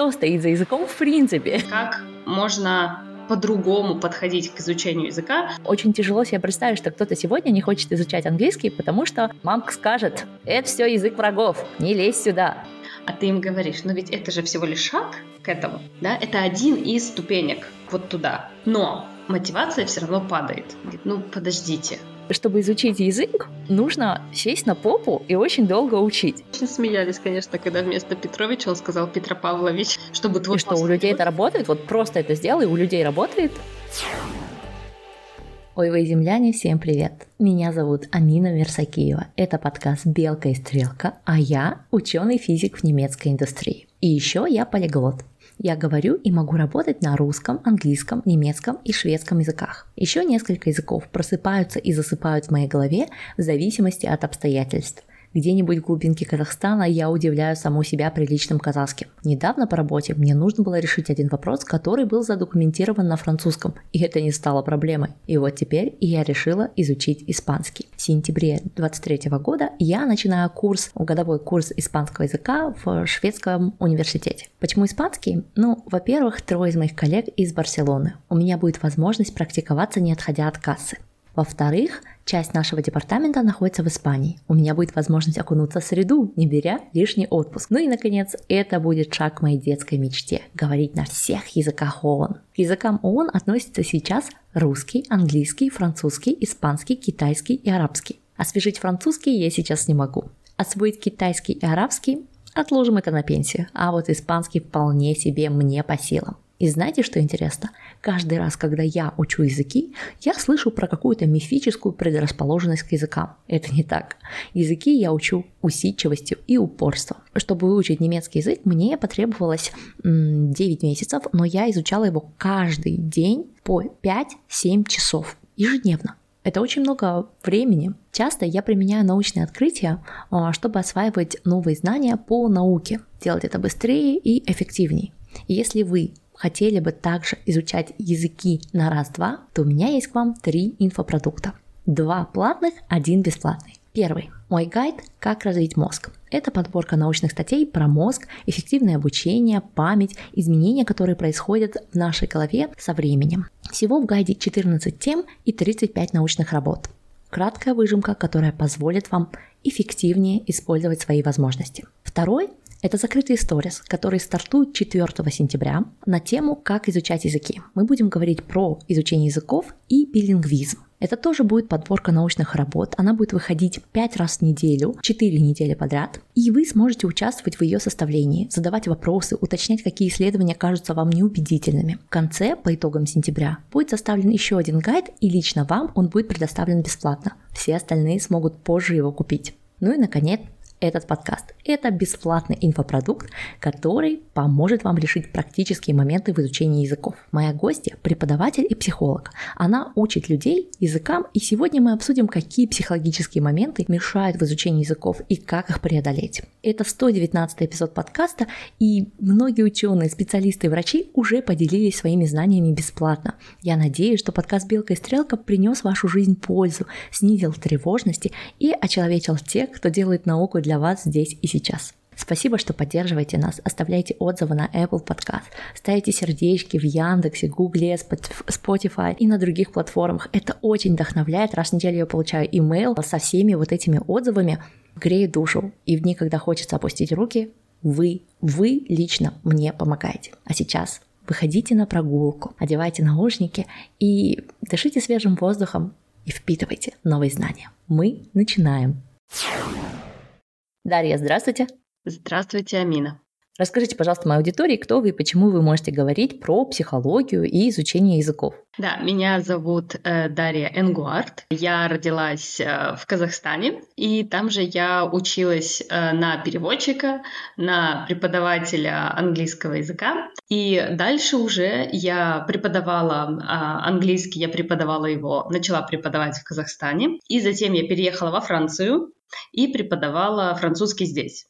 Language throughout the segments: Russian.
что стоит за языком в принципе. Как можно по-другому подходить к изучению языка. Очень тяжело себе представить, что кто-то сегодня не хочет изучать английский, потому что мамка скажет, это все язык врагов, не лезь сюда. А ты им говоришь, но ведь это же всего лишь шаг к этому, да, это один из ступенек вот туда. Но мотивация все равно падает. Говорит, ну подождите, чтобы изучить язык, нужно сесть на попу и очень долго учить. Очень смеялись, конечно, когда вместо Петровича он сказал Петра Павлович, чтобы твой И что, у людей это работает? Вот просто это сделай, у людей работает. Ой, вы земляне, всем привет! Меня зовут Амина Мерсакиева. Это подкаст «Белка и стрелка», а я ученый физик в немецкой индустрии. И еще я полиглот. Я говорю и могу работать на русском, английском, немецком и шведском языках. Еще несколько языков просыпаются и засыпают в моей голове в зависимости от обстоятельств. Где-нибудь в глубинке Казахстана я удивляю саму себя приличным казахским. Недавно по работе мне нужно было решить один вопрос, который был задокументирован на французском, и это не стало проблемой. И вот теперь я решила изучить испанский. В сентябре 23 года я начинаю курс, годовой курс испанского языка в шведском университете. Почему испанский? Ну, во-первых, трое из моих коллег из Барселоны. У меня будет возможность практиковаться, не отходя от кассы. Во-вторых, часть нашего департамента находится в Испании. У меня будет возможность окунуться в среду, не беря лишний отпуск. Ну и, наконец, это будет шаг к моей детской мечте – говорить на всех языках ООН. К языкам ООН относятся сейчас русский, английский, французский, испанский, китайский и арабский. Освежить французский я сейчас не могу. Освоить китайский и арабский отложим это на пенсию, а вот испанский вполне себе мне по силам. И знаете, что интересно? Каждый раз, когда я учу языки, я слышу про какую-то мифическую предрасположенность к языкам. Это не так. Языки я учу усидчивостью и упорством. Чтобы выучить немецкий язык, мне потребовалось 9 месяцев, но я изучала его каждый день по 5-7 часов ежедневно. Это очень много времени. Часто я применяю научные открытия, а, чтобы осваивать новые знания по науке, делать это быстрее и эффективнее. Если вы хотели бы также изучать языки на раз-два, то у меня есть к вам три инфопродукта. Два платных, один бесплатный. Первый. Мой гайд «Как развить мозг». Это подборка научных статей про мозг, эффективное обучение, память, изменения, которые происходят в нашей голове со временем. Всего в гайде 14 тем и 35 научных работ. Краткая выжимка, которая позволит вам эффективнее использовать свои возможности. Второй это закрытый сторис, который стартует 4 сентября на тему «Как изучать языки». Мы будем говорить про изучение языков и билингвизм. Это тоже будет подборка научных работ. Она будет выходить 5 раз в неделю, 4 недели подряд. И вы сможете участвовать в ее составлении, задавать вопросы, уточнять, какие исследования кажутся вам неубедительными. В конце, по итогам сентября, будет составлен еще один гайд, и лично вам он будет предоставлен бесплатно. Все остальные смогут позже его купить. Ну и, наконец, этот подкаст. Это бесплатный инфопродукт, который поможет вам решить практические моменты в изучении языков. Моя гостья – преподаватель и психолог. Она учит людей языкам, и сегодня мы обсудим, какие психологические моменты мешают в изучении языков и как их преодолеть. Это 119 эпизод подкаста, и многие ученые, специалисты и врачи уже поделились своими знаниями бесплатно. Я надеюсь, что подкаст «Белка и стрелка» принес в вашу жизнь пользу, снизил тревожности и очеловечил тех, кто делает науку для для вас здесь и сейчас. Спасибо, что поддерживаете нас, оставляйте отзывы на Apple Podcast, ставите сердечки в Яндексе, Гугле, Spotify и на других платформах. Это очень вдохновляет. Раз в неделю я получаю имейл со всеми вот этими отзывами. Греет душу. И в дни, когда хочется опустить руки, вы, вы лично мне помогаете. А сейчас выходите на прогулку, одевайте наушники и дышите свежим воздухом и впитывайте новые знания. Мы начинаем. Дарья, здравствуйте. Здравствуйте, Амина. Расскажите, пожалуйста, моей аудитории, кто вы и почему вы можете говорить про психологию и изучение языков. Да, меня зовут э, Дарья Энгуард. Я родилась э, в Казахстане, и там же я училась э, на переводчика, на преподавателя английского языка. И дальше уже я преподавала э, английский, я преподавала его, начала преподавать в Казахстане. И затем я переехала во Францию, и преподавала французский здесь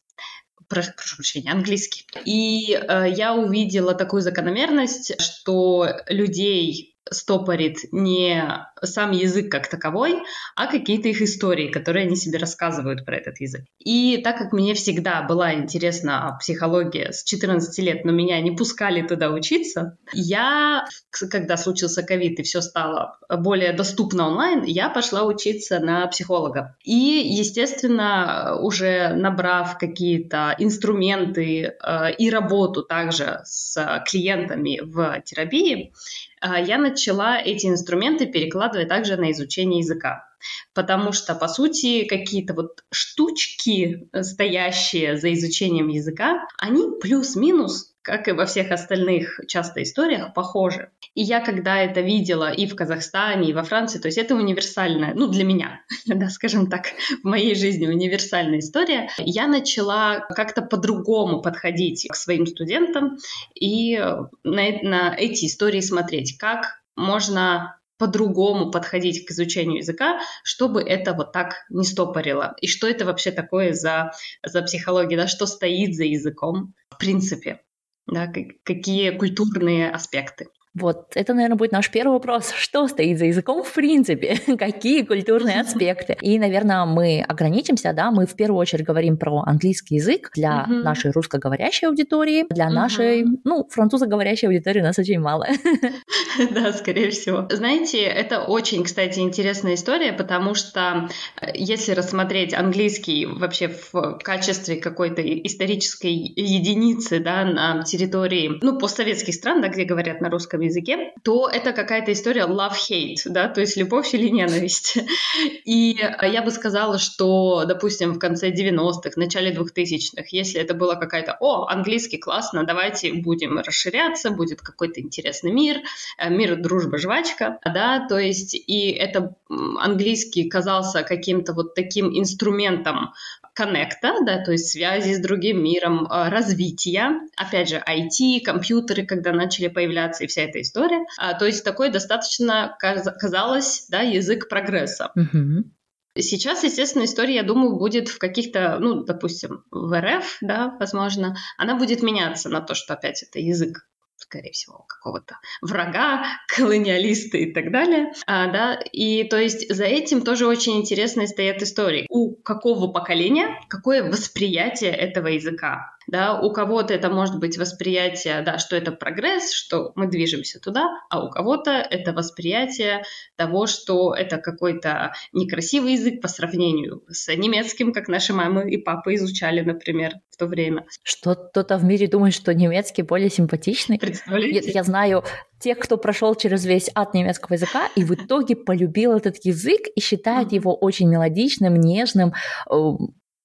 прошу прощения, английский. И э, я увидела такую закономерность, что людей стопорит не сам язык как таковой, а какие-то их истории, которые они себе рассказывают про этот язык. И так как мне всегда была интересна психология с 14 лет, но меня не пускали туда учиться, я, когда случился ковид и все стало более доступно онлайн, я пошла учиться на психолога. И, естественно, уже набрав какие-то инструменты э, и работу также с клиентами в терапии, я начала эти инструменты перекладывать также на изучение языка. Потому что, по сути, какие-то вот штучки, э, стоящие за изучением языка, они плюс-минус как и во всех остальных часто историях, похожи. И я, когда это видела и в Казахстане, и во Франции, то есть это универсальная, ну, для меня, да, скажем так, в моей жизни универсальная история, я начала как-то по-другому подходить к своим студентам и на, на эти истории смотреть, как можно по-другому подходить к изучению языка, чтобы это вот так не стопорило. И что это вообще такое за, за психология, да, что стоит за языком в принципе да, какие культурные аспекты. Вот, это, наверное, будет наш первый вопрос. Что стоит за языком в принципе? Какие культурные аспекты? И, наверное, мы ограничимся, да, мы в первую очередь говорим про английский язык для uh-huh. нашей русскоговорящей аудитории, для uh-huh. нашей, ну, французоговорящей аудитории у нас очень мало. Да, скорее всего. Знаете, это очень, кстати, интересная история, потому что э, если рассмотреть английский вообще в качестве какой-то исторической единицы, да, на территории, ну, постсоветских стран, да, где говорят на русском английском языке, то это какая-то история love-hate, да, то есть любовь или ненависть. И я бы сказала, что, допустим, в конце 90-х, начале 2000-х, если это было какая-то, о, английский классно, давайте будем расширяться, будет какой-то интересный мир, э, мир, дружба, жвачка, да, то есть и это английский казался каким-то вот таким инструментом коннекта, да, то есть связи с другим миром, а, развития, опять же, IT, компьютеры, когда начали появляться и вся эта история. А, то есть такой достаточно, казалось, да, язык прогресса. Mm-hmm. Сейчас, естественно, история, я думаю, будет в каких-то, ну, допустим, в РФ, да, возможно, она будет меняться на то, что опять это язык скорее всего, какого-то врага, колониалиста и так далее. А, да, и то есть за этим тоже очень интересные стоят истории. У какого поколения какое восприятие этого языка? Да, у кого-то это может быть восприятие, да, что это прогресс, что мы движемся туда, а у кого-то это восприятие того, что это какой-то некрасивый язык по сравнению с немецким, как наши мамы и папы изучали, например, в то время. Что кто-то в мире думает, что немецкий более симпатичный. Представляете? Я, я знаю тех, кто прошел через весь ад немецкого языка и в итоге полюбил этот язык и считает его очень мелодичным, нежным, э,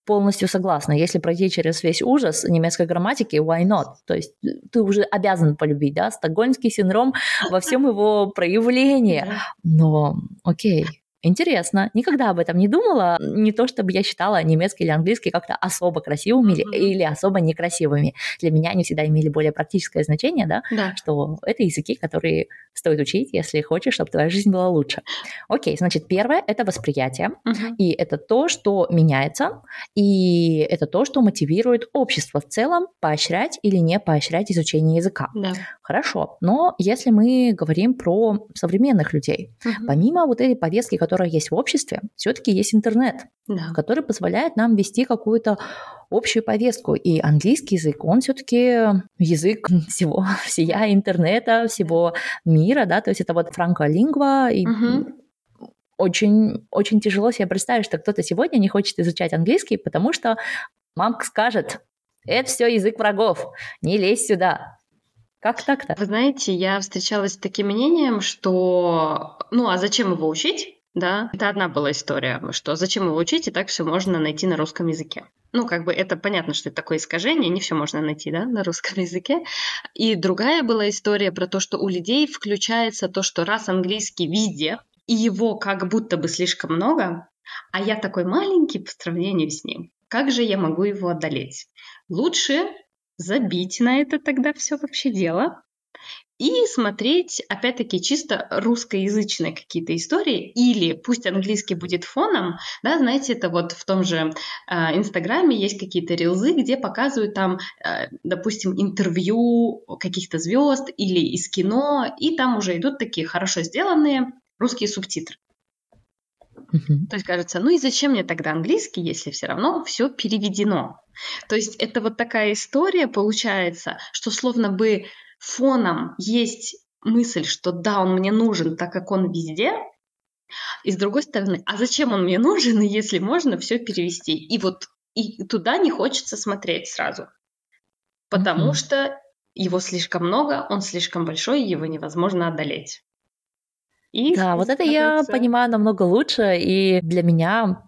полностью согласна. Если пройти через весь ужас немецкой грамматики, why not? То есть э, ты уже обязан полюбить, да, стокгольмский синдром во всем его проявлении. Но окей, Интересно, никогда об этом не думала. Не то, чтобы я считала немецкий или английский как-то особо красивыми mm-hmm. или, особо некрасивыми. Для меня они всегда имели более практическое значение, да, да, что это языки, которые стоит учить, если хочешь, чтобы твоя жизнь была лучше. Окей, значит, первое – это восприятие, mm-hmm. и это то, что меняется, и это то, что мотивирует общество в целом поощрять или не поощрять изучение языка. Да. Хорошо, но если мы говорим про современных людей, mm-hmm. помимо вот этой повестки, которая которая есть в обществе, все-таки есть интернет, да. который позволяет нам вести какую-то общую повестку. И английский язык, он все-таки язык всего, всея интернета, всего мира, да, то есть это вот франколингва, и угу. очень, очень тяжело себе представить, что кто-то сегодня не хочет изучать английский, потому что мамка скажет, это все язык врагов, не лезь сюда. Как так-то? Вы знаете, я встречалась с таким мнением, что ну а зачем его учить? да, это одна была история, что зачем его учить, и так все можно найти на русском языке. Ну, как бы это понятно, что это такое искажение, не все можно найти, да, на русском языке. И другая была история про то, что у людей включается то, что раз английский везде, и его как будто бы слишком много, а я такой маленький по сравнению с ним, как же я могу его одолеть? Лучше забить на это тогда все вообще дело и смотреть, опять-таки, чисто русскоязычные какие-то истории, или пусть английский будет фоном, да, знаете, это вот в том же э, Инстаграме есть какие-то рилзы, где показывают там, э, допустим, интервью каких-то звезд или из кино, и там уже идут такие хорошо сделанные русские субтитры. Uh-huh. То есть кажется, ну и зачем мне тогда английский, если все равно все переведено? То есть это вот такая история получается, что словно бы фоном есть мысль, что да, он мне нужен, так как он везде, и с другой стороны, а зачем он мне нужен, если можно все перевести? И вот и туда не хочется смотреть сразу, потому mm-hmm. что его слишком много, он слишком большой, его невозможно одолеть. И да, вот это я понимаю намного лучше, и для меня,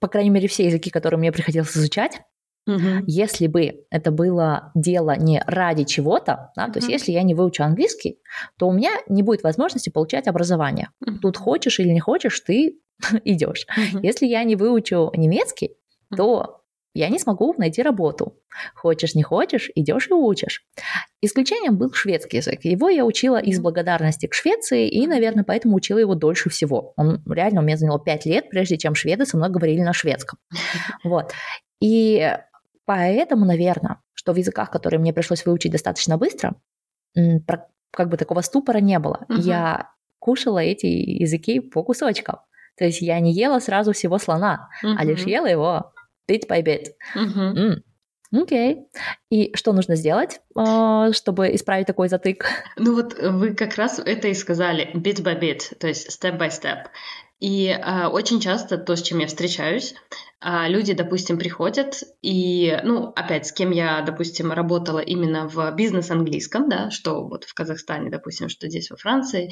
по крайней мере, все языки, которые мне приходилось изучать, Угу. Если бы это было дело не ради чего-то, да, угу. то есть если я не выучу английский, то у меня не будет возможности получать образование. Угу. Тут хочешь или не хочешь, ты идешь. Угу. Если я не выучу немецкий, то я не смогу найти работу. Хочешь, не хочешь, идешь и учишь. Исключением был шведский язык. Его я учила из благодарности к Швеции, и, наверное, поэтому учила его дольше всего. Он реально у меня заняло 5 лет, прежде чем шведы со мной говорили на шведском. Вот. И Поэтому, наверное, что в языках, которые мне пришлось выучить достаточно быстро, как бы такого ступора не было. Uh-huh. Я кушала эти языки по кусочкам. То есть я не ела сразу всего слона, uh-huh. а лишь ела его bit by bit. Uh-huh. Mm. Окей. Okay. И что нужно сделать, а, чтобы исправить такой затык? Ну вот вы как раз это и сказали, bit by bit, то есть step by step. И а, очень часто то, с чем я встречаюсь, а, люди, допустим, приходят и, ну, опять, с кем я, допустим, работала именно в бизнес-английском, да, что вот в Казахстане, допустим, что здесь во Франции,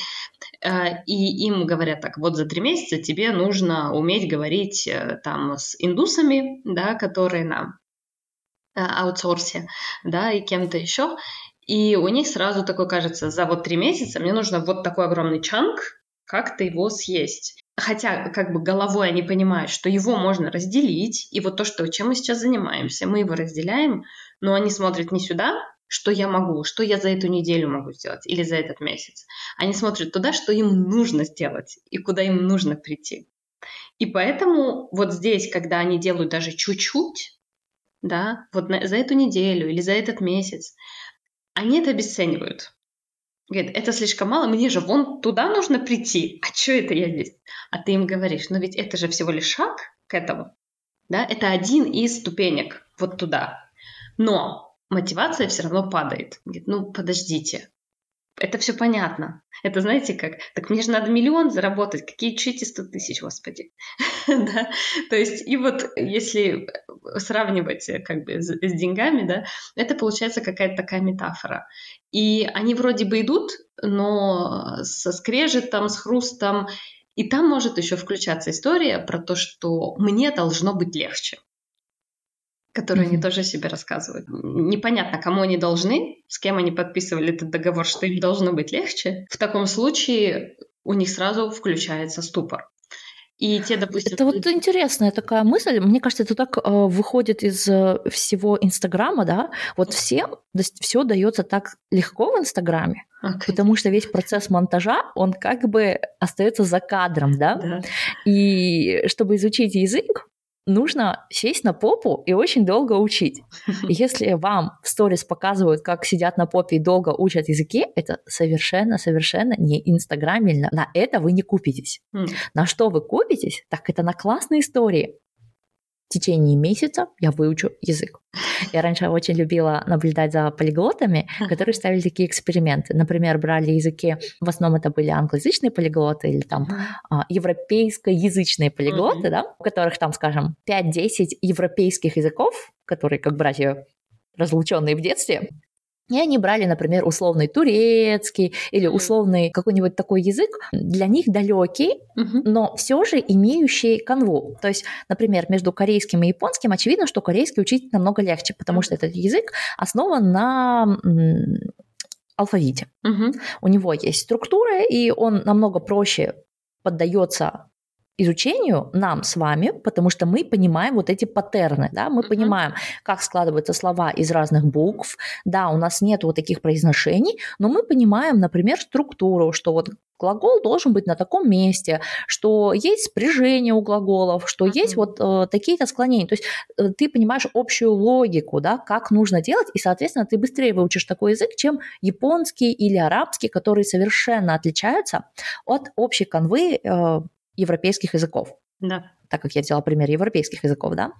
а, и им говорят так, вот за три месяца тебе нужно уметь говорить э, там с индусами, да, которые на э, аутсорсе, да, и кем-то еще, и у них сразу такое кажется, за вот три месяца мне нужно вот такой огромный чанк, как-то его съесть хотя как бы головой они понимают, что его можно разделить, и вот то, что, чем мы сейчас занимаемся, мы его разделяем, но они смотрят не сюда, что я могу, что я за эту неделю могу сделать или за этот месяц. Они смотрят туда, что им нужно сделать и куда им нужно прийти. И поэтому вот здесь, когда они делают даже чуть-чуть, да, вот на, за эту неделю или за этот месяц, они это обесценивают. Говорит, это слишком мало, мне же вон туда нужно прийти. А что это я здесь? А ты им говоришь, ну ведь это же всего лишь шаг к этому. Да, это один из ступенек вот туда. Но мотивация все равно падает. Говорит, ну подождите, это все понятно. Это знаете как? Так мне же надо миллион заработать. Какие чити 100 тысяч, господи. да? То есть, и вот если сравнивать э, как бы с, с деньгами, да, это получается какая-то такая метафора. И они вроде бы идут, но со скрежетом, с хрустом. И там может еще включаться история про то, что мне должно быть легче которые они тоже себе рассказывают. Непонятно, кому они должны, с кем они подписывали этот договор, что им должно быть легче. В таком случае у них сразу включается ступор. И те, допустим... Это вот интересная такая мысль. Мне кажется, это так э, выходит из э, всего Инстаграма, да? Вот всем все дается так легко в Инстаграме, okay. потому что весь процесс монтажа, он как бы остается за кадром, да? да? И чтобы изучить язык, нужно сесть на попу и очень долго учить. Если вам в сторис показывают, как сидят на попе и долго учат языки, это совершенно-совершенно не инстаграмильно. На это вы не купитесь. На что вы купитесь? Так это на классные истории в течение месяца я выучу язык. Я раньше очень любила наблюдать за полиглотами, которые ставили такие эксперименты. Например, брали языки, в основном это были англоязычные полиглоты или там а, европейскоязычные полиглоты, да, у которых там, скажем, 5-10 европейских языков, которые как братья разлученные в детстве, и они брали, например, условный турецкий или условный какой-нибудь такой язык, для них далекий, uh-huh. но все же имеющий канву. То есть, например, между корейским и японским очевидно, что корейский учить намного легче, потому что этот язык основан на алфавите. Uh-huh. У него есть структура, и он намного проще поддается изучению нам с вами, потому что мы понимаем вот эти паттерны, да, мы mm-hmm. понимаем, как складываются слова из разных букв, да, у нас нет вот таких произношений, но мы понимаем, например, структуру, что вот глагол должен быть на таком месте, что есть спряжение у глаголов, что mm-hmm. есть вот э, такие-то склонения. То есть э, ты понимаешь общую логику, да, как нужно делать, и, соответственно, ты быстрее выучишь такой язык, чем японский или арабский, которые совершенно отличаются от общей канвы э, европейских языков. Да. Так как я взяла пример европейских языков, да.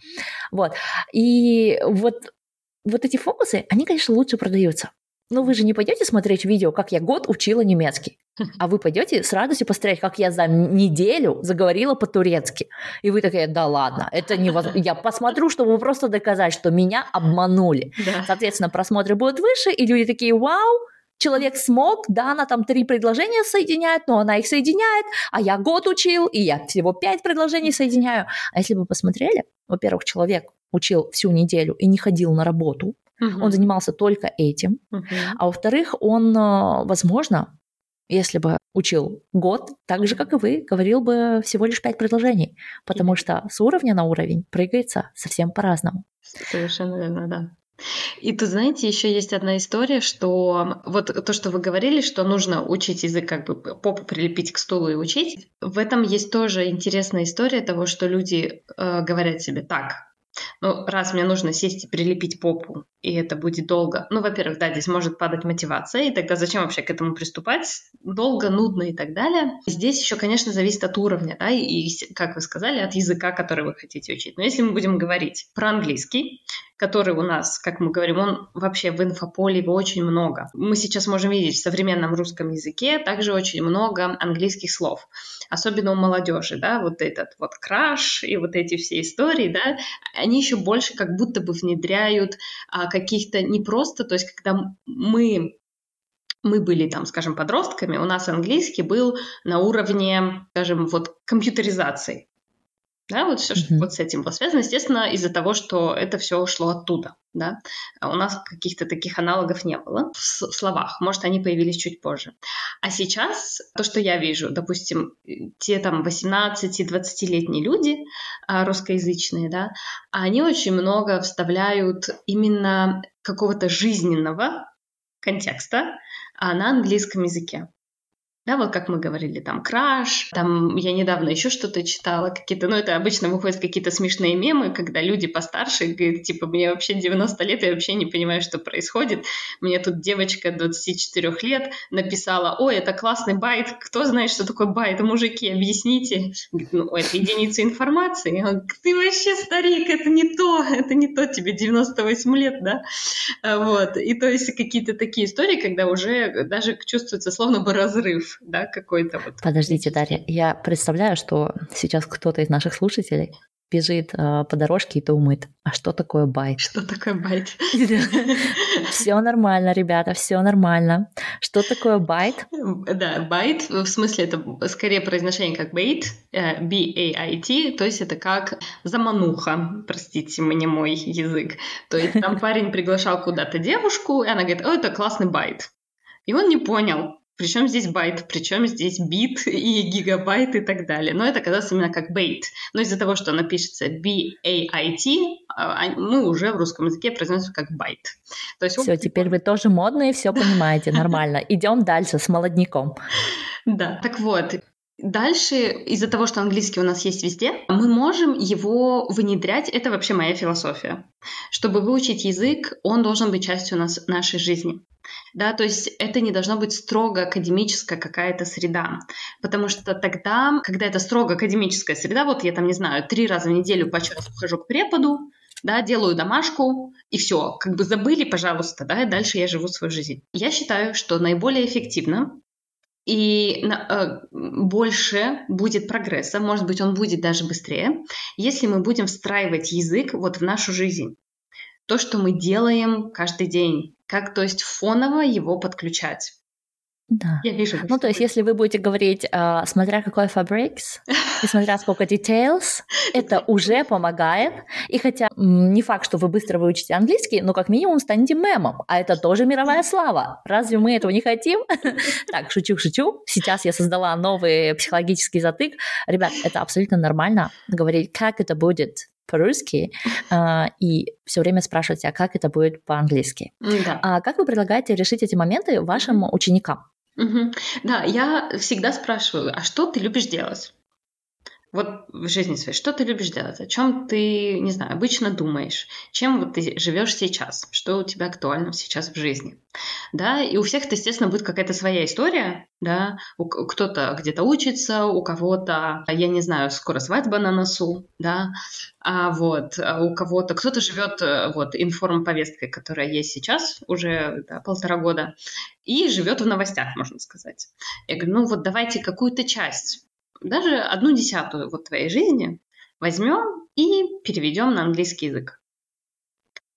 Вот. И вот, вот эти фокусы, они, конечно, лучше продаются. Но вы же не пойдете смотреть видео, как я год учила немецкий, а вы пойдете с радостью посмотреть, как я за неделю заговорила по-турецки. И вы такая, да ладно, это невозможно. Я посмотрю, чтобы просто доказать, что меня обманули. Да. Соответственно, просмотры будут выше, и люди такие, вау, человек смог, да, она там три предложения соединяет, но она их соединяет, а я год учил, и я всего пять предложений соединяю. А если бы посмотрели, во-первых, человек учил всю неделю и не ходил на работу, Угу. Он занимался только этим. Угу. А во-вторых, он, э, возможно, если бы учил год, так же, как и вы, говорил бы всего лишь пять предложений, потому что с уровня на уровень прыгается совсем по-разному. Совершенно верно, да. И тут, знаете, еще есть одна история, что вот то, что вы говорили, что нужно учить язык, как бы попу прилепить к стулу и учить. В этом есть тоже интересная история того, что люди э, говорят себе так. Ну, раз мне нужно сесть и прилепить попу, и это будет долго. Ну, во-первых, да, здесь может падать мотивация, и тогда зачем вообще к этому приступать? Долго, нудно и так далее. Здесь еще, конечно, зависит от уровня, да, и, как вы сказали, от языка, который вы хотите учить. Но если мы будем говорить про английский, который у нас, как мы говорим, он вообще в инфополе его очень много. Мы сейчас можем видеть в современном русском языке также очень много английских слов особенно у молодежи, да, вот этот вот краш и вот эти все истории, да, они еще больше как будто бы внедряют а, каких-то не просто, то есть когда мы мы были там, скажем, подростками, у нас английский был на уровне, скажем, вот компьютеризации. Да, вот все, что mm-hmm. вот с этим было связано, естественно, из-за того, что это все ушло оттуда, да. А у нас каких-то таких аналогов не было в, словах, может, они появились чуть позже. А сейчас то, что я вижу, допустим, те там 18-20-летние люди а, русскоязычные, да, они очень много вставляют именно какого-то жизненного контекста а, на английском языке. Да, вот как мы говорили, там краш, там я недавно еще что-то читала, какие-то, ну это обычно выходят какие-то смешные мемы, когда люди постарше говорят, типа, мне вообще 90 лет, я вообще не понимаю, что происходит. Мне тут девочка 24 лет написала, ой, это классный байт, кто знает, что такое байт, мужики, объясните. Ну, это единица информации. Он, ты вообще старик, это не то, это не то, тебе 98 лет, да? Вот, и то есть какие-то такие истории, когда уже даже чувствуется словно бы разрыв да, какой-то вот. Подождите, Дарья, я представляю, что сейчас кто-то из наших слушателей бежит э, по дорожке и думает, а что такое байт? Что такое байт? Все нормально, ребята, все нормально. Что такое байт? Да, байт, в смысле это скорее произношение как bait, B-A-I-T, то есть это как замануха, простите мне мой язык. То есть там парень приглашал куда-то девушку, и она говорит, о, это классный байт. И он не понял, причем здесь байт, причем здесь бит и гигабайт и так далее. Но это оказалось именно как bait. Но из-за того, что оно пишется B-A-I-T, а, мы уже в русском языке произносим как байт. То есть, все, теперь вы тоже модные, все понимаете, нормально. Идем дальше с молодняком. Да, так вот, Дальше, из-за того, что английский у нас есть везде, мы можем его внедрять. Это вообще моя философия. Чтобы выучить язык, он должен быть частью нас, нашей жизни. Да, то есть это не должно быть строго академическая какая-то среда, потому что тогда, когда это строго академическая среда, вот я там, не знаю, три раза в неделю по часу хожу к преподу, да, делаю домашку, и все, как бы забыли, пожалуйста, да, и дальше я живу свою жизнь. Я считаю, что наиболее эффективно и э, больше будет прогресса, может быть, он будет даже быстрее, если мы будем встраивать язык вот в нашу жизнь. То, что мы делаем каждый день, как, то есть, фоново его подключать. Да. Я вижу. Ну, то есть, если вы будете говорить, э, смотря какой fabrics, и смотря сколько details, это уже помогает. И хотя не факт, что вы быстро выучите английский, но как минимум станете мемом, а это тоже мировая слава. Разве мы этого не хотим? Так, шучу-шучу. Сейчас я создала новый психологический затык. Ребят, это абсолютно нормально говорить, как это будет по-русски э, и все время спрашивать, а как это будет по-английски. Да. А как вы предлагаете решить эти моменты вашим ученикам? Мгм. Да, я всегда спрашиваю, а что ты любишь делать? Вот в жизни своей, что ты любишь делать? О чем ты, не знаю, обычно думаешь? Чем вот ты живешь сейчас? Что у тебя актуально сейчас в жизни? Да, и у всех, естественно, будет какая-то своя история, да, кто-то где-то учится, у кого-то, я не знаю, скоро свадьба на носу, да, а вот а у кого-то, кто-то живет э, вот информповесткой, которая есть сейчас уже да, полтора года, и живет в новостях, можно сказать. Я говорю, ну вот давайте какую-то часть даже одну десятую вот твоей жизни возьмем и переведем на английский язык.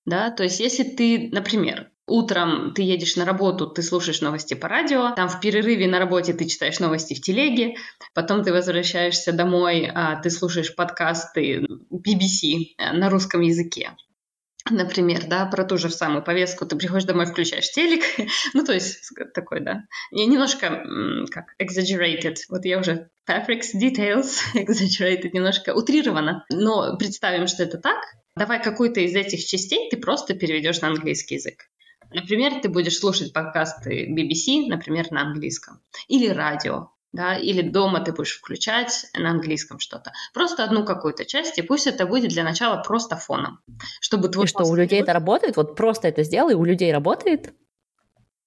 Да, то есть если ты, например, утром ты едешь на работу, ты слушаешь новости по радио, там в перерыве на работе ты читаешь новости в телеге, потом ты возвращаешься домой, а ты слушаешь подкасты BBC на русском языке, например, да, про ту же самую повестку, ты приходишь домой, включаешь телек, ну, то есть такой, да, и немножко, как, exaggerated, вот я уже fabrics, details, exaggerated, немножко утрировано, но представим, что это так, давай какую-то из этих частей ты просто переведешь на английский язык. Например, ты будешь слушать подкасты BBC, например, на английском, или радио, да, или дома ты будешь включать на английском что-то. Просто одну какую-то часть, и пусть это будет для начала просто фоном, чтобы твой И что, у людей это работает? Вот просто это сделай, у людей работает?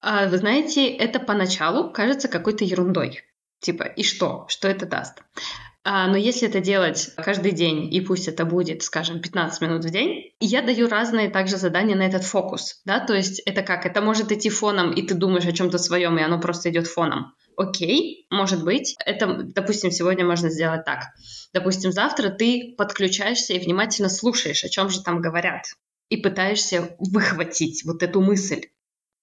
А, вы знаете, это поначалу кажется какой-то ерундой. Типа, и что? Что это даст? А, но если это делать каждый день, и пусть это будет, скажем, 15 минут в день, я даю разные также задания на этот фокус, да, то есть это как, это может идти фоном, и ты думаешь о чем-то своем, и оно просто идет фоном. Окей, может быть. Это, допустим, сегодня можно сделать так. Допустим, завтра ты подключаешься и внимательно слушаешь, о чем же там говорят, и пытаешься выхватить вот эту мысль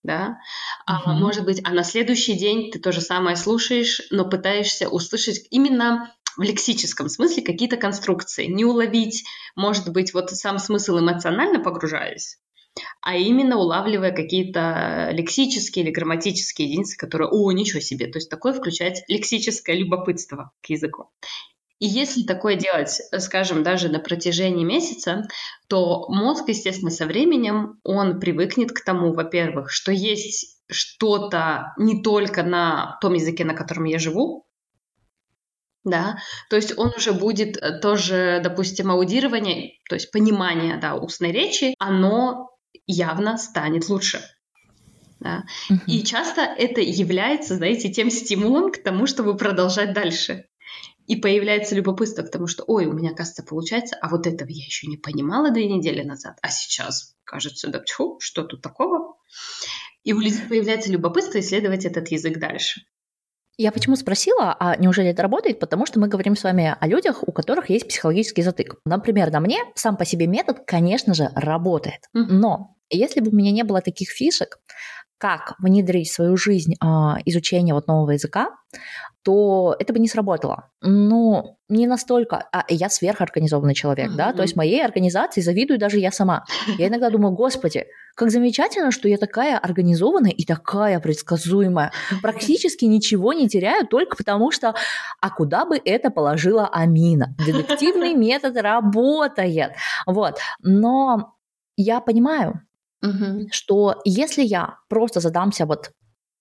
да, а, Мгм. может быть, а на следующий день ты то же самое слушаешь, но пытаешься услышать именно в лексическом смысле какие-то конструкции, не уловить, может быть, вот сам смысл эмоционально погружаясь, а именно улавливая какие-то лексические или грамматические единицы, которые, о, ничего себе, то есть такое включать лексическое любопытство к языку. И если такое делать, скажем, даже на протяжении месяца, то мозг, естественно, со временем он привыкнет к тому, во-первых, что есть что-то не только на том языке, на котором я живу, да, то есть он уже будет тоже, допустим, аудирование, то есть понимание, да, устной речи, оно явно станет лучше. Да. И часто это является, знаете, тем стимулом к тому, чтобы продолжать дальше. И появляется любопытство к тому, что, ой, у меня, кажется, получается, а вот этого я еще не понимала две недели назад, а сейчас, кажется, да, тьфу, что тут такого? И у людей появляется любопытство исследовать этот язык дальше. Я почему спросила, а неужели это работает? Потому что мы говорим с вами о людях, у которых есть психологический затык. Например, на мне сам по себе метод, конечно же, работает. Но если бы у меня не было таких фишек, как внедрить в свою жизнь а, изучение вот нового языка, то это бы не сработало. Ну, не настолько. А я сверхорганизованный человек, да, то есть моей организации завидую даже я сама. Я иногда думаю, господи, как замечательно, что я такая организованная и такая предсказуемая. Практически ничего не теряю только потому, что а куда бы это положила Амина? Дедуктивный метод работает. Вот. Но я понимаю, Мгм. что если я просто задамся вот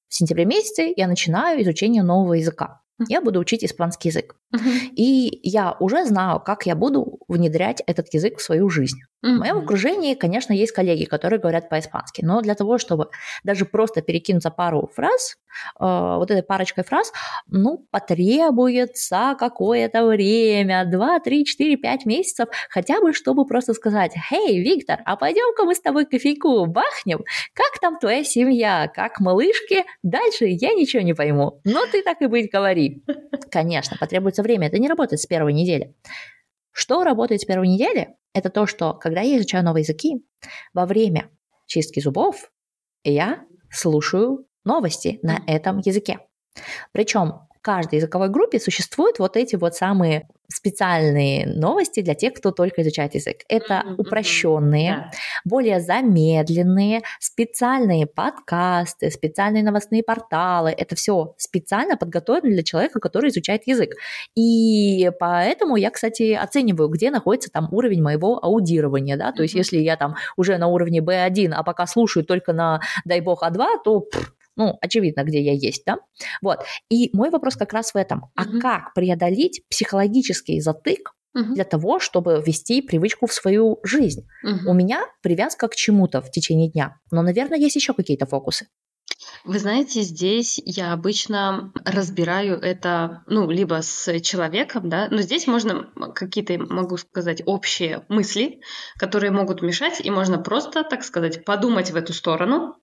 в сентябре месяце, я начинаю изучение нового языка. Я буду учить испанский язык. Мгм. И я уже знаю, как я буду внедрять этот язык в свою жизнь. В моем окружении, конечно, есть коллеги, которые говорят по-испански, но для того, чтобы даже просто перекинуться пару фраз, э, вот этой парочкой фраз, ну, потребуется какое-то время, 2, 3, 4, 5 месяцев, хотя бы, чтобы просто сказать, «Хей, Виктор, а пойдем-ка мы с тобой кофейку бахнем? Как там твоя семья? Как малышки? Дальше я ничего не пойму, но ты так и быть говори». Конечно, потребуется время, это не работает с первой недели. Что работает с первой недели? Это то, что когда я изучаю новые языки, во время чистки зубов я слушаю новости на этом языке. Причем в каждой языковой группе существуют вот эти вот самые специальные новости для тех, кто только изучает язык. Это mm-hmm. упрощенные, yeah. более замедленные, специальные подкасты, специальные новостные порталы. Это все специально подготовлено для человека, который изучает язык. И поэтому я, кстати, оцениваю, где находится там уровень моего аудирования. Да? То mm-hmm. есть если я там уже на уровне B1, а пока слушаю только на, дай бог, А2, то пфф, ну, очевидно, где я есть, да? Вот. И мой вопрос как раз в этом. А как преодолеть психологический затык угу. для того, чтобы ввести привычку в свою жизнь. Угу. У меня привязка к чему-то в течение дня, но, наверное, есть еще какие-то фокусы. Вы знаете, здесь я обычно разбираю это, ну, либо с человеком, да, но здесь можно какие-то, могу сказать, общие мысли, которые могут мешать, и можно просто, так сказать, подумать в эту сторону,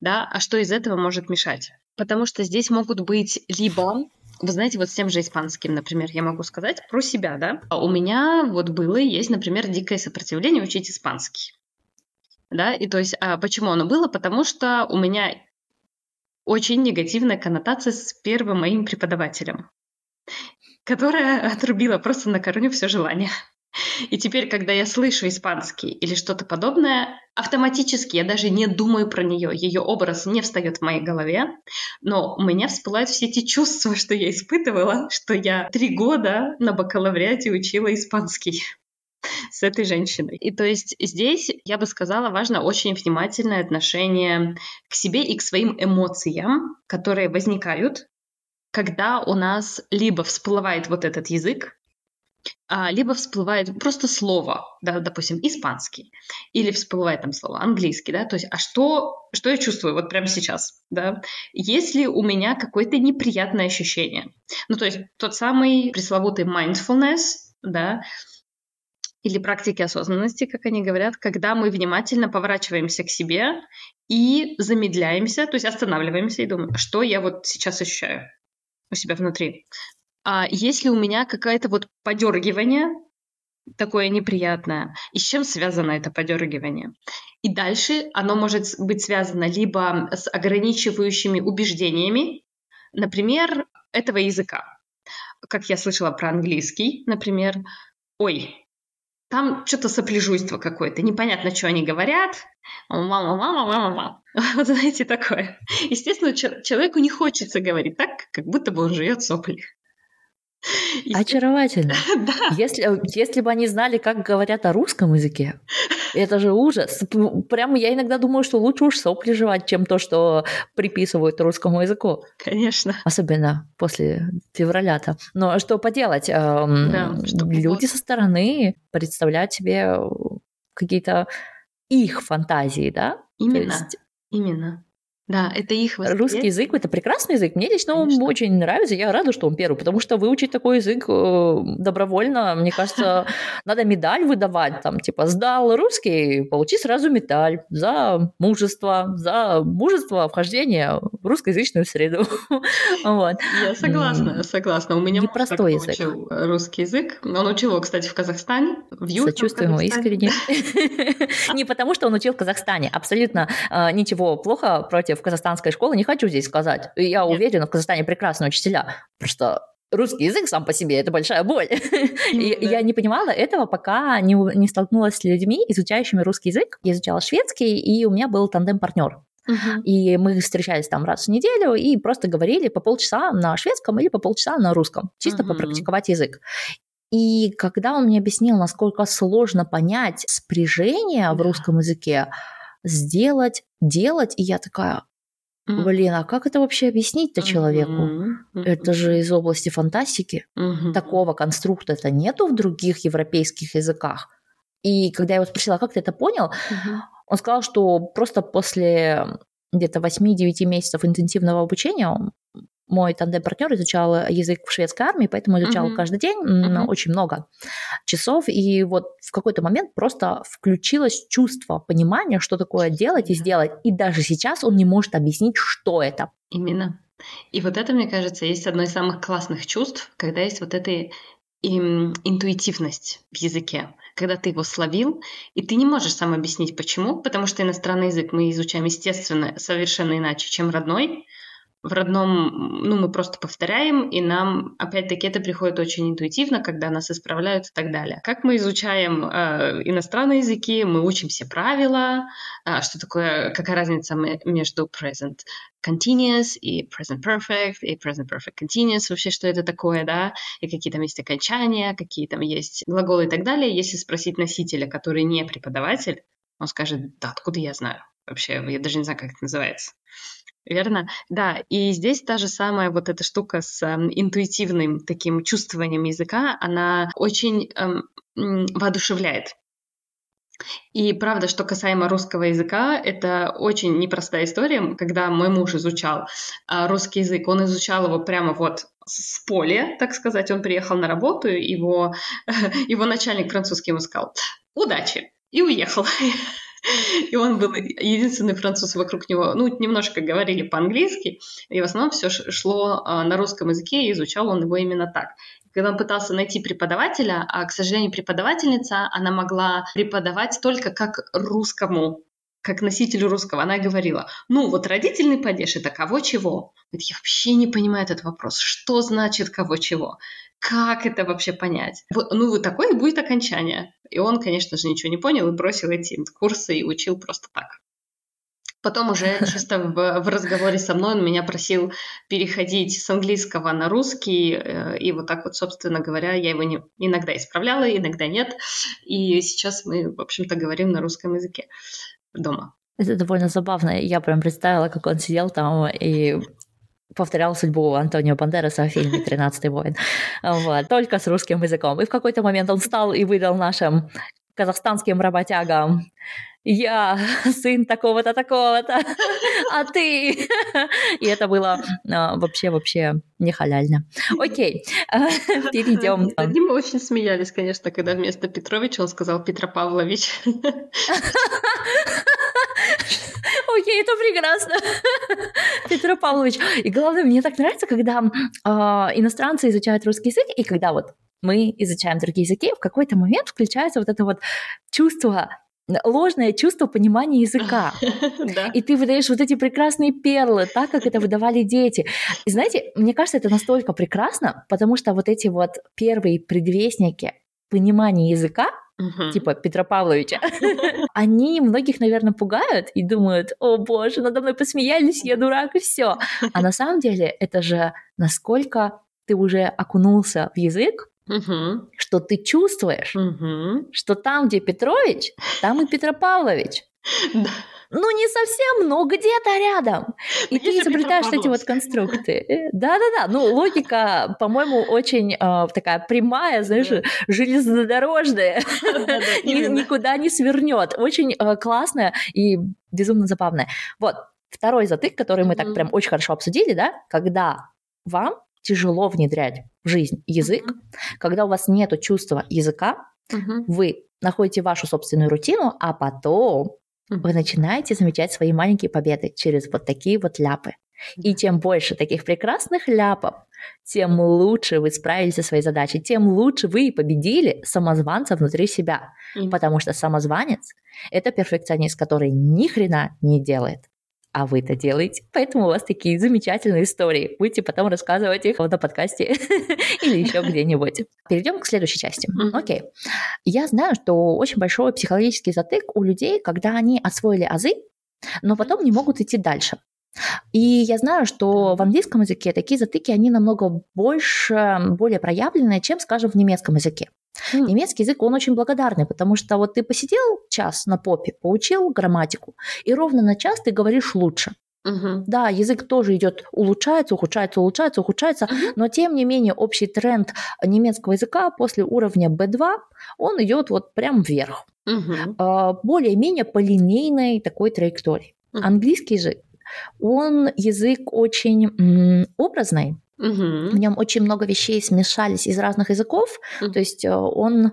да, а что из этого может мешать? Потому что здесь могут быть либо вы знаете, вот с тем же испанским, например, я могу сказать про себя, да. У меня вот было и есть, например, дикое сопротивление учить испанский. Да, и то есть, а почему оно было? Потому что у меня очень негативная коннотация с первым моим преподавателем, которая отрубила просто на корню все желание. И теперь, когда я слышу испанский или что-то подобное, автоматически я даже не думаю про нее. Ее образ не встает в моей голове, но у меня всплывают все эти чувства, что я испытывала, что я три года на бакалавриате учила испанский с этой женщиной. И то есть здесь, я бы сказала, важно очень внимательное отношение к себе и к своим эмоциям, которые возникают, когда у нас либо всплывает вот этот язык, либо всплывает просто слово, да, допустим, испанский, или всплывает там слово английский, да, то есть, а что, что я чувствую вот прямо сейчас, да, есть ли у меня какое-то неприятное ощущение, ну, то есть, тот самый пресловутый mindfulness, да, или практики осознанности, как они говорят, когда мы внимательно поворачиваемся к себе и замедляемся, то есть останавливаемся и думаем, что я вот сейчас ощущаю у себя внутри а если у меня какое-то вот подергивание, такое неприятное, и с чем связано это подергивание? И дальше оно может быть связано либо с ограничивающими убеждениями, например, этого языка. Как я слышала про английский, например, ой, там что-то сопляжуйство какое-то, непонятно, что они говорят. Мама, мама, мама, мама. Вот знаете, такое. Естественно, человеку не хочется говорить так, как будто бы он живет сопли. Очаровательно. да. если, если бы они знали, как говорят о русском языке, это же ужас. Прямо я иногда думаю, что лучше уж сопли жевать, чем то, что приписывают русскому языку. Конечно. Особенно после февраля-то. Но что поделать? Эм, да, люди со стороны представляют себе какие-то их фантазии, да? Именно. есть... Именно. Да, это их восприятие. Русский язык – это прекрасный язык. Мне лично Конечно. он очень нравится. Я рада, что он первый, потому что выучить такой язык э, добровольно, мне кажется, надо медаль выдавать. Там, типа, сдал русский, получи сразу медаль за мужество, за мужество вхождения в русскоязычную среду. вот. Я согласна, согласна. У меня Непростой язык. учил русский язык. Он учил его, кстати, в Казахстане, в Южном Сочувствуем ему искренне. Не потому, что он учил в Казахстане. Абсолютно э, ничего плохо против в казахстанской школе, не хочу здесь сказать. Я уверена, в Казахстане прекрасные учителя. Просто русский язык сам по себе это большая боль. И я не понимала этого, пока не, не столкнулась с людьми, изучающими русский язык. Я изучала шведский, и у меня был тандем-партнер. Uh-huh. И мы встречались там раз в неделю и просто говорили по полчаса на шведском или по полчаса на русском, чисто uh-huh. попрактиковать язык. И когда он мне объяснил, насколько сложно понять спряжение в русском языке, сделать, делать, и я такая, Блин, а как это вообще объяснить-то человеку? Mm-hmm. Это же из области фантастики. Mm-hmm. Такого конструкта это нету в других европейских языках. И когда я его спросила, «А как ты это понял, mm-hmm. он сказал, что просто после где-то 8-9 месяцев интенсивного обучения мой тандем-партнер изучал язык в шведской армии, поэтому изучал uh-huh. каждый день uh-huh. очень много часов. И вот в какой-то момент просто включилось чувство понимания, что такое делать и сделать. И даже сейчас он не может объяснить, что это. Именно. И вот это, мне кажется, есть одно из самых классных чувств, когда есть вот эта интуитивность в языке когда ты его словил, и ты не можешь сам объяснить, почему, потому что иностранный язык мы изучаем, естественно, совершенно иначе, чем родной, в родном, ну, мы просто повторяем, и нам, опять-таки, это приходит очень интуитивно, когда нас исправляют и так далее. Как мы изучаем э, иностранные языки, мы учим все правила, э, что такое, какая разница между present continuous и present perfect, и present perfect continuous, вообще, что это такое, да, и какие там есть окончания, какие там есть глаголы и так далее. Если спросить носителя, который не преподаватель, он скажет, да, откуда я знаю? Вообще, я даже не знаю, как это называется верно? Да, и здесь та же самая вот эта штука с э, интуитивным таким чувствованием языка, она очень э, воодушевляет. И правда, что касаемо русского языка, это очень непростая история. Когда мой муж изучал э, русский язык, он изучал его прямо вот с поля, так сказать. Он приехал на работу, его, его начальник французский ему сказал «удачи!» и уехал. И он был единственный француз вокруг него. Ну, немножко говорили по-английски, и в основном все шло а, на русском языке, и изучал он его именно так. Когда он пытался найти преподавателя, а, к сожалению, преподавательница, она могла преподавать только как русскому как носителю русского, она говорила, ну вот родительный падеж это кого чего? Я вообще не понимаю этот вопрос. Что значит кого чего? как это вообще понять? Ну, вот такое будет окончание. И он, конечно же, ничего не понял и бросил эти курсы и учил просто так. Потом уже чисто в, в разговоре со мной он меня просил переходить с английского на русский, э, и вот так вот, собственно говоря, я его не, иногда исправляла, иногда нет, и сейчас мы, в общем-то, говорим на русском языке дома. Это довольно забавно. Я прям представила, как он сидел там и повторял судьбу Антонио Бандераса в фильме «Тринадцатый воин». Вот, только с русским языком. И в какой-то момент он встал и выдал нашим казахстанским работягам я сын такого-то, такого-то, а ты... И это было а, вообще-вообще не халяльно. Окей, перейдем. Над ним мы очень смеялись, конечно, когда вместо Петровича он сказал Петра Павлович. Окей, это прекрасно. Петр Павлович. И главное, мне так нравится, когда э, иностранцы изучают русский язык, и когда вот мы изучаем другие языки, в какой-то момент включается вот это вот чувство ложное чувство понимания языка. И ты выдаешь вот эти прекрасные перлы, так как это выдавали дети. И знаете, мне кажется, это настолько прекрасно, потому что вот эти вот первые предвестники понимания языка, Uh-huh. типа Петра Павловича, они многих, наверное, пугают и думают, о боже, надо мной посмеялись, я дурак и все. А на самом деле это же насколько ты уже окунулся в язык, угу. что ты чувствуешь, угу. что там, где Петрович, там и Петропавлович. Ну, не совсем, но где-то рядом. И ты изобретаешь эти вот конструкты. Э, да-да-да. Ну, логика, по-моему, очень э, такая прямая, знаешь, железнодорожная. Никуда не свернет. Очень э, классная и безумно забавная. Вот, второй затык, который мы так прям очень хорошо обсудили, да, когда вам тяжело внедрять в жизнь язык, mm-hmm. когда у вас нет чувства языка, mm-hmm. вы находите вашу собственную рутину, а потом mm-hmm. вы начинаете замечать свои маленькие победы через вот такие вот ляпы. И чем больше таких прекрасных ляпов, тем лучше вы справились со своей задачей, тем лучше вы победили самозванца внутри себя. Mm-hmm. Потому что самозванец – это перфекционист, который ни хрена не делает а вы это делаете. Поэтому у вас такие замечательные истории. Будете потом рассказывать их на подкасте или еще где-нибудь. Перейдем к следующей части. Окей. Я знаю, что очень большой психологический затык у людей, когда они освоили азы, но потом не могут идти дальше. И я знаю, что в английском языке такие затыки, они намного больше, более проявлены, чем, скажем, в немецком языке. Mm. Немецкий язык, он очень благодарный, потому что вот ты посидел час на попе, поучил грамматику, и ровно на час ты говоришь лучше. Угу. Да, язык тоже идет, улучшается, ухудшается, улучшается, ухудшается, угу. но тем не менее общий тренд немецкого языка после уровня B2, он идет вот прям вверх. Угу. Более-менее по линейной такой траектории. Угу. Английский же, он язык очень образный, Угу. В нем очень много вещей смешались из разных языков. Угу. То есть э, он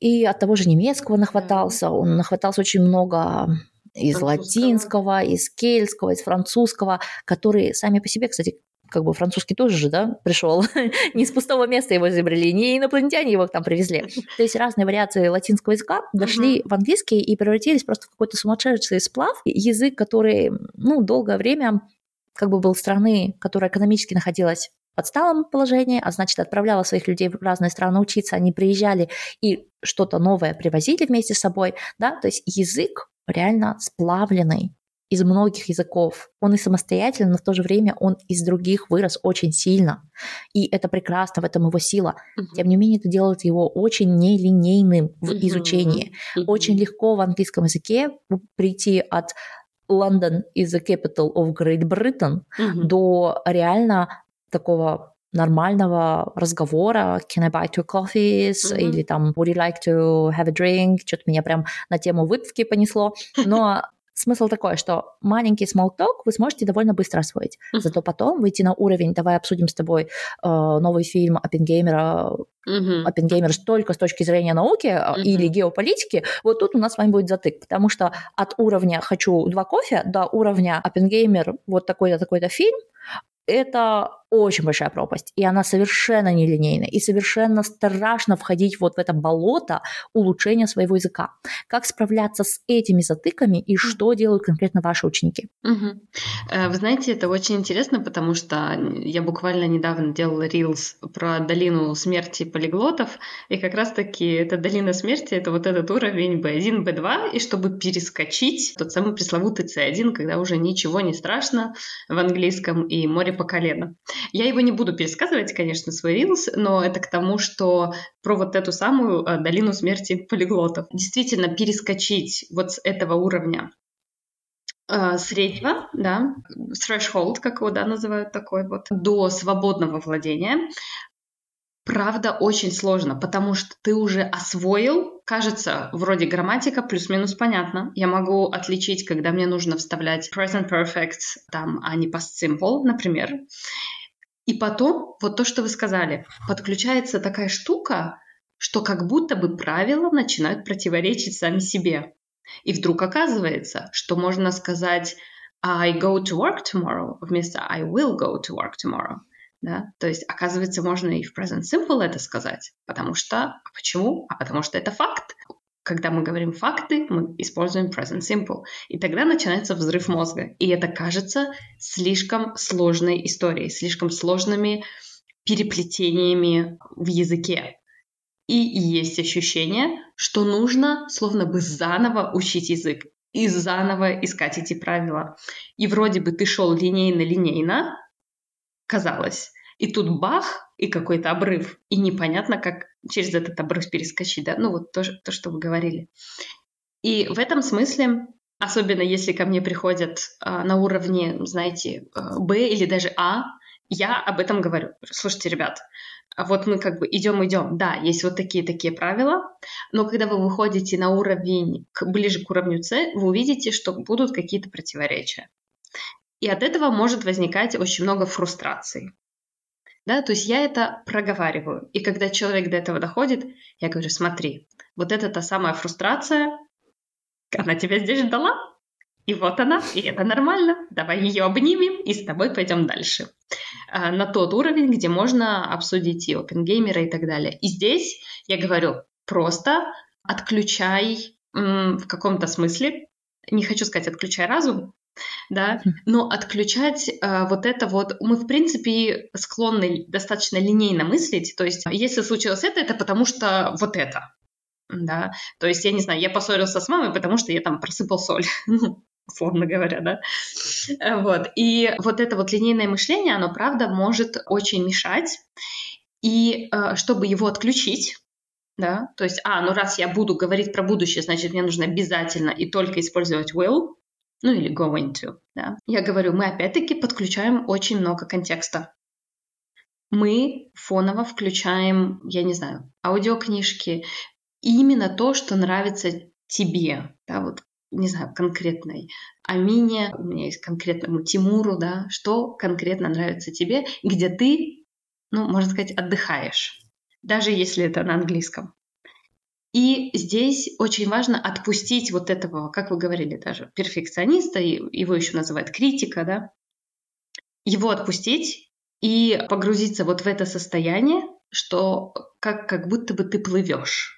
и от того же немецкого нахватался, он нахватался очень много из латинского, из кельтского, из французского, которые сами по себе, кстати, как бы французский тоже же, да, пришел. не с пустого места его изобрели, не инопланетяне его там привезли. То есть разные вариации латинского языка дошли в английский и превратились просто в какой-то сумасшедший сплав. Язык, который, ну, долгое время как бы был страны, которая экономически находилась в отсталом положении, а значит, отправляла своих людей в разные страны учиться, они приезжали и что-то новое привозили вместе с собой, да, то есть язык реально сплавленный из многих языков. Он и самостоятельный, но в то же время он из других вырос очень сильно. И это прекрасно, в этом его сила. Uh-huh. Тем не менее, это делает его очень нелинейным в uh-huh. изучении. Uh-huh. Очень легко в английском языке прийти от London is the capital of Great Britain uh-huh. до реально такого нормального разговора can I buy two coffees mm-hmm. или там would you like to have a drink что-то меня прям на тему выпивки понесло но Смысл такой, что маленький small talk вы сможете довольно быстро освоить. Uh-huh. Зато потом выйти на уровень, давай обсудим с тобой э, новый фильм Оппенгеймера, uh-huh. Оппенгеймер только с точки зрения науки uh-huh. или геополитики, вот тут у нас с вами будет затык, потому что от уровня «хочу два кофе» до уровня Оппенгеймер вот такой-то, такой-то фильм, это очень большая пропасть, и она совершенно нелинейная, и совершенно страшно входить вот в это болото улучшения своего языка. Как справляться с этими затыками и что делают конкретно ваши ученики? Угу. Вы знаете, это очень интересно, потому что я буквально недавно делала рилс про долину смерти полиглотов, и как раз-таки эта долина смерти — это вот этот уровень B1, B2, и чтобы перескочить тот самый пресловутый C1, когда уже ничего не страшно в английском и море по колено. Я его не буду пересказывать, конечно, свой рилс, но это к тому, что про вот эту самую э, долину смерти полиглотов. Действительно, перескочить вот с этого уровня э, среднего, да, threshold, как его, да, называют такой вот, до свободного владения, правда очень сложно, потому что ты уже освоил, кажется, вроде грамматика плюс-минус понятно. Я могу отличить, когда мне нужно вставлять present perfect, там, а не past simple, например. И потом, вот то, что вы сказали, подключается такая штука, что как будто бы правила начинают противоречить сами себе. И вдруг оказывается, что можно сказать I go to work tomorrow вместо I will go to work tomorrow. Да? То есть, оказывается, можно и в present simple это сказать, потому что... А почему? А потому что это факт когда мы говорим факты, мы используем present simple. И тогда начинается взрыв мозга. И это кажется слишком сложной историей, слишком сложными переплетениями в языке. И есть ощущение, что нужно словно бы заново учить язык и заново искать эти правила. И вроде бы ты шел линейно-линейно, казалось, и тут бах, и какой-то обрыв. И непонятно, как через этот обрыв перескочить, да, ну вот то, то, что вы говорили. И в этом смысле, особенно если ко мне приходят а, на уровне, знаете, а, Б или даже А, я об этом говорю. Слушайте, ребят, вот мы как бы идем, идем. Да, есть вот такие такие правила, но когда вы выходите на уровень ближе к уровню С, вы увидите, что будут какие-то противоречия. И от этого может возникать очень много фрустраций. Да, то есть я это проговариваю. И когда человек до этого доходит, я говорю, смотри, вот это та самая фрустрация, она тебя здесь ждала, и вот она, и это нормально. Давай ее обнимем и с тобой пойдем дальше. А, на тот уровень, где можно обсудить и опенгеймера и так далее. И здесь я говорю, просто отключай в каком-то смысле, не хочу сказать отключай разум, да, но отключать э, вот это вот, мы в принципе склонны достаточно линейно мыслить, то есть если случилось это, это потому что вот это, да, то есть я не знаю, я поссорился с мамой, потому что я там просыпал соль, ну, условно говоря, да, э, вот, и вот это вот линейное мышление, оно правда может очень мешать, и э, чтобы его отключить, да, то есть, а, ну раз я буду говорить про будущее, значит, мне нужно обязательно и только использовать will, ну или going to. Да. Я говорю, мы опять-таки подключаем очень много контекста. Мы фоново включаем, я не знаю, аудиокнижки, именно то, что нравится тебе, да, вот не знаю, конкретной Амине, у меня есть конкретному Тимуру, да, что конкретно нравится тебе, где ты, ну, можно сказать, отдыхаешь, даже если это на английском. И здесь очень важно отпустить вот этого, как вы говорили, даже перфекциониста, его еще называют критика, да, его отпустить и погрузиться вот в это состояние, что как, как будто бы ты плывешь.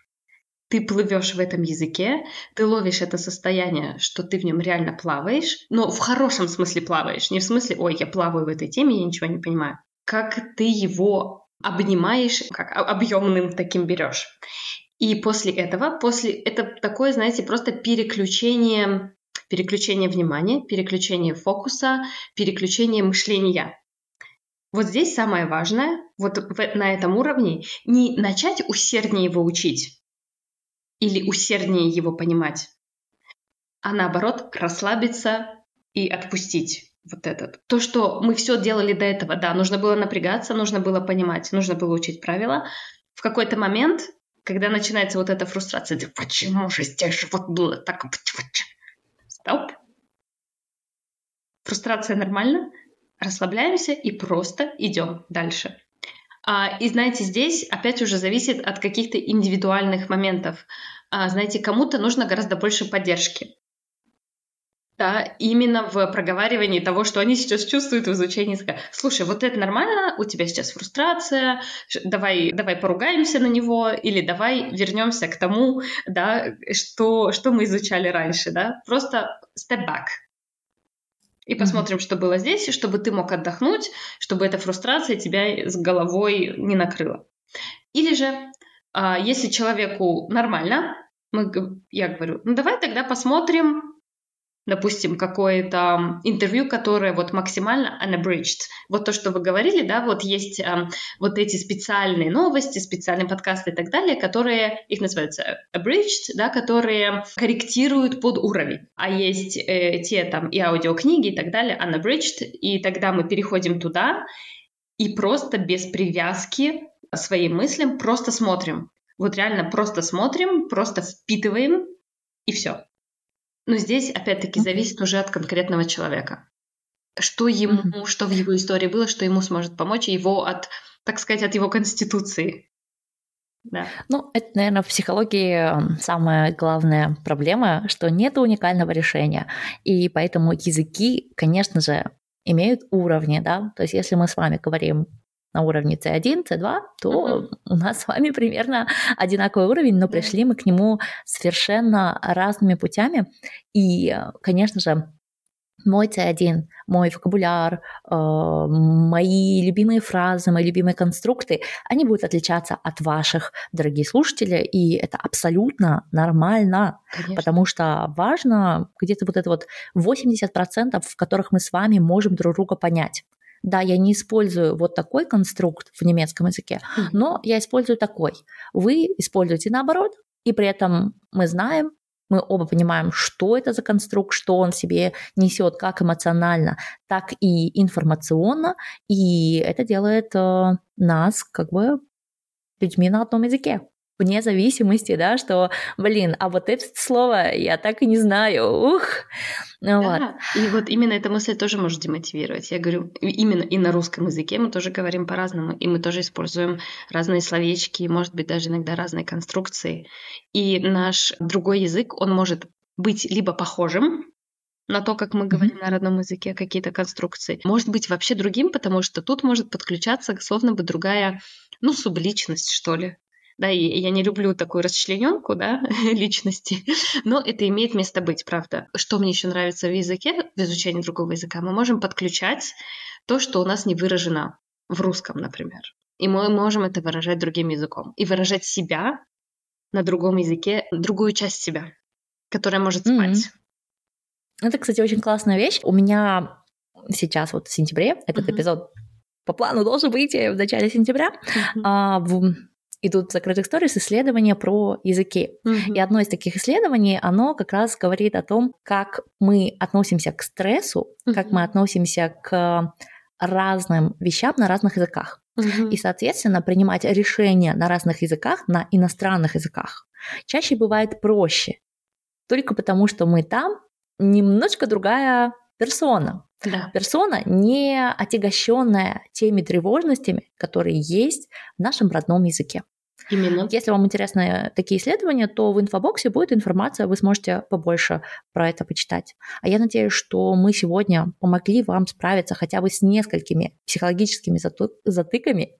Ты плывешь в этом языке, ты ловишь это состояние, что ты в нем реально плаваешь, но в хорошем смысле плаваешь, не в смысле, ой, я плаваю в этой теме, я ничего не понимаю. Как ты его обнимаешь, как объемным таким берешь. И после этого, после это такое, знаете, просто переключение, переключение внимания, переключение фокуса, переключение мышления. Вот здесь самое важное, вот в, на этом уровне, не начать усерднее его учить или усерднее его понимать, а наоборот расслабиться и отпустить вот этот. То, что мы все делали до этого, да, нужно было напрягаться, нужно было понимать, нужно было учить правила. В какой-то момент, когда начинается вот эта фрустрация, да почему же здесь же вот было так? Стоп. Фрустрация нормально, расслабляемся и просто идем дальше. А, и знаете, здесь опять уже зависит от каких-то индивидуальных моментов. А, знаете, кому-то нужно гораздо больше поддержки. Да, именно в проговаривании того, что они сейчас чувствуют в изучении языка. Слушай, вот это нормально, у тебя сейчас фрустрация, давай, давай поругаемся на него, или давай вернемся к тому, да, что, что мы изучали раньше, да. Просто step back, и посмотрим, mm-hmm. что было здесь, чтобы ты мог отдохнуть, чтобы эта фрустрация тебя с головой не накрыла. Или же, а, если человеку нормально, мы, я говорю, ну давай тогда посмотрим, допустим, какое-то интервью, которое вот максимально unabridged. Вот то, что вы говорили, да, вот есть э, вот эти специальные новости, специальные подкасты и так далее, которые, их называются abridged, да, которые корректируют под уровень. А есть э, те там и аудиокниги и так далее, unabridged, и тогда мы переходим туда и просто без привязки своим мыслям просто смотрим. Вот реально просто смотрим, просто впитываем, и все. Но здесь, опять-таки, зависит уже от конкретного человека. Что ему, mm-hmm. что в его истории было, что ему сможет помочь, его от, так сказать, от его конституции. Да. Ну, это, наверное, в психологии самая главная проблема, что нет уникального решения. И поэтому языки, конечно же, имеют уровни, да. То есть, если мы с вами говорим на уровне C1, C2, то uh-huh. у нас с вами примерно одинаковый уровень, но пришли мы к нему совершенно разными путями. И, конечно же, мой C1, мой вокабуляр, э, мои любимые фразы, мои любимые конструкты, они будут отличаться от ваших, дорогие слушатели, и это абсолютно нормально, Конечно. потому что важно где-то вот это вот 80%, в которых мы с вами можем друг друга понять. Да, я не использую вот такой конструкт в немецком языке, но я использую такой. Вы используете наоборот, и при этом мы знаем, мы оба понимаем, что это за конструкт, что он себе несет как эмоционально, так и информационно, и это делает э, нас как бы людьми на одном языке вне зависимости, да, что, блин, а вот это слово я так и не знаю, ух. Ну, да, вот. и вот именно эта мысль тоже может демотивировать. Я говорю, именно и на русском языке мы тоже говорим по-разному, и мы тоже используем разные словечки, может быть, даже иногда разные конструкции. И наш другой язык, он может быть либо похожим, на то, как мы говорим mm-hmm. на родном языке, какие-то конструкции. Может быть вообще другим, потому что тут может подключаться словно бы другая, ну, субличность, что ли да, и я не люблю такую расчлененку, да, личности, но это имеет место быть, правда. Что мне еще нравится в языке, в изучении другого языка, мы можем подключать то, что у нас не выражено в русском, например. И мы можем это выражать другим языком. И выражать себя на другом языке, другую часть себя, которая может спать. Mm-hmm. Это, кстати, очень классная вещь. У меня сейчас вот в сентябре этот mm-hmm. эпизод по плану должен выйти в начале сентября. Mm-hmm. А, в идут в закрытых сторис исследования про языки. Mm-hmm. И одно из таких исследований, оно как раз говорит о том, как мы относимся к стрессу, mm-hmm. как мы относимся к разным вещам на разных языках. Mm-hmm. И, соответственно, принимать решения на разных языках, на иностранных языках, чаще бывает проще. Только потому, что мы там немножко другая персона. Да. Персона, не отягощенная теми тревожностями, которые есть в нашем родном языке. Именно. Если вам интересны такие исследования, то в инфобоксе будет информация, вы сможете побольше про это почитать. А я надеюсь, что мы сегодня помогли вам справиться хотя бы с несколькими психологическими затыками.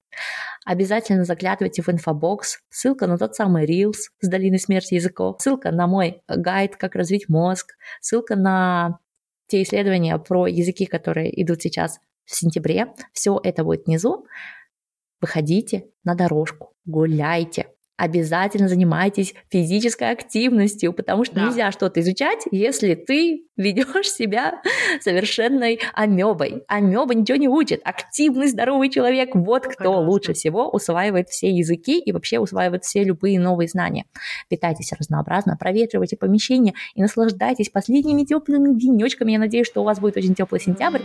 Обязательно заглядывайте в инфобокс. Ссылка на тот самый Reels с долины смерти языков, ссылка на мой гайд «Как развить мозг», ссылка на те исследования про языки, которые идут сейчас в сентябре. Все это будет внизу. Выходите на дорожку, гуляйте, обязательно занимайтесь физической активностью, потому что да. нельзя что-то изучать, если ты ведешь себя совершенной амебой. Амеба ничего не учит. Активный, здоровый человек, вот кто Конечно. лучше всего усваивает все языки и вообще усваивает все любые новые знания. Питайтесь разнообразно, проветривайте помещение и наслаждайтесь последними теплыми денечками. Я надеюсь, что у вас будет очень теплый сентябрь.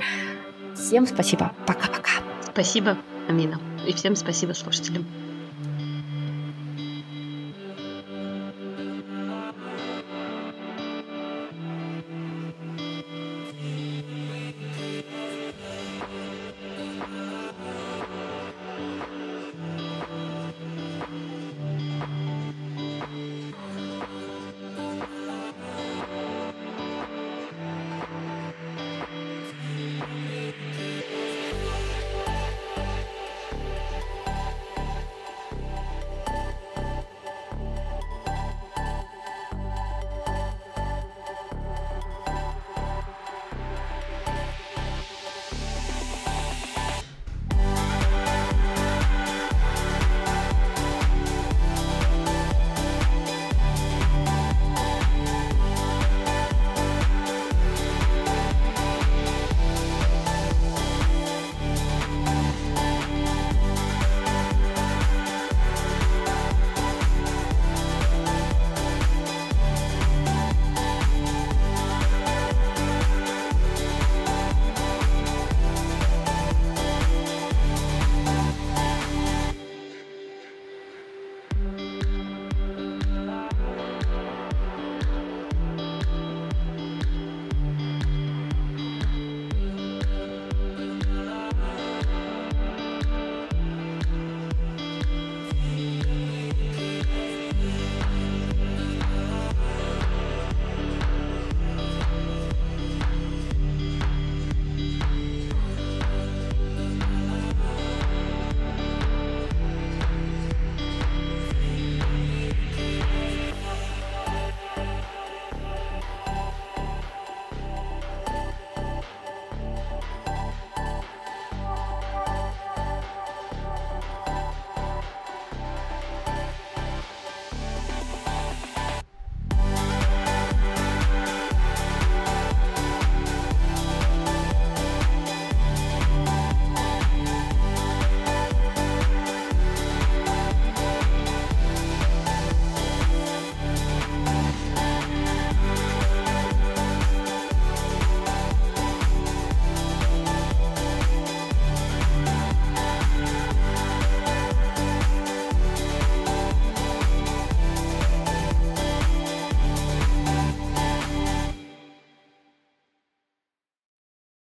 Всем спасибо. Пока-пока. Спасибо, Амина. И всем спасибо слушателям.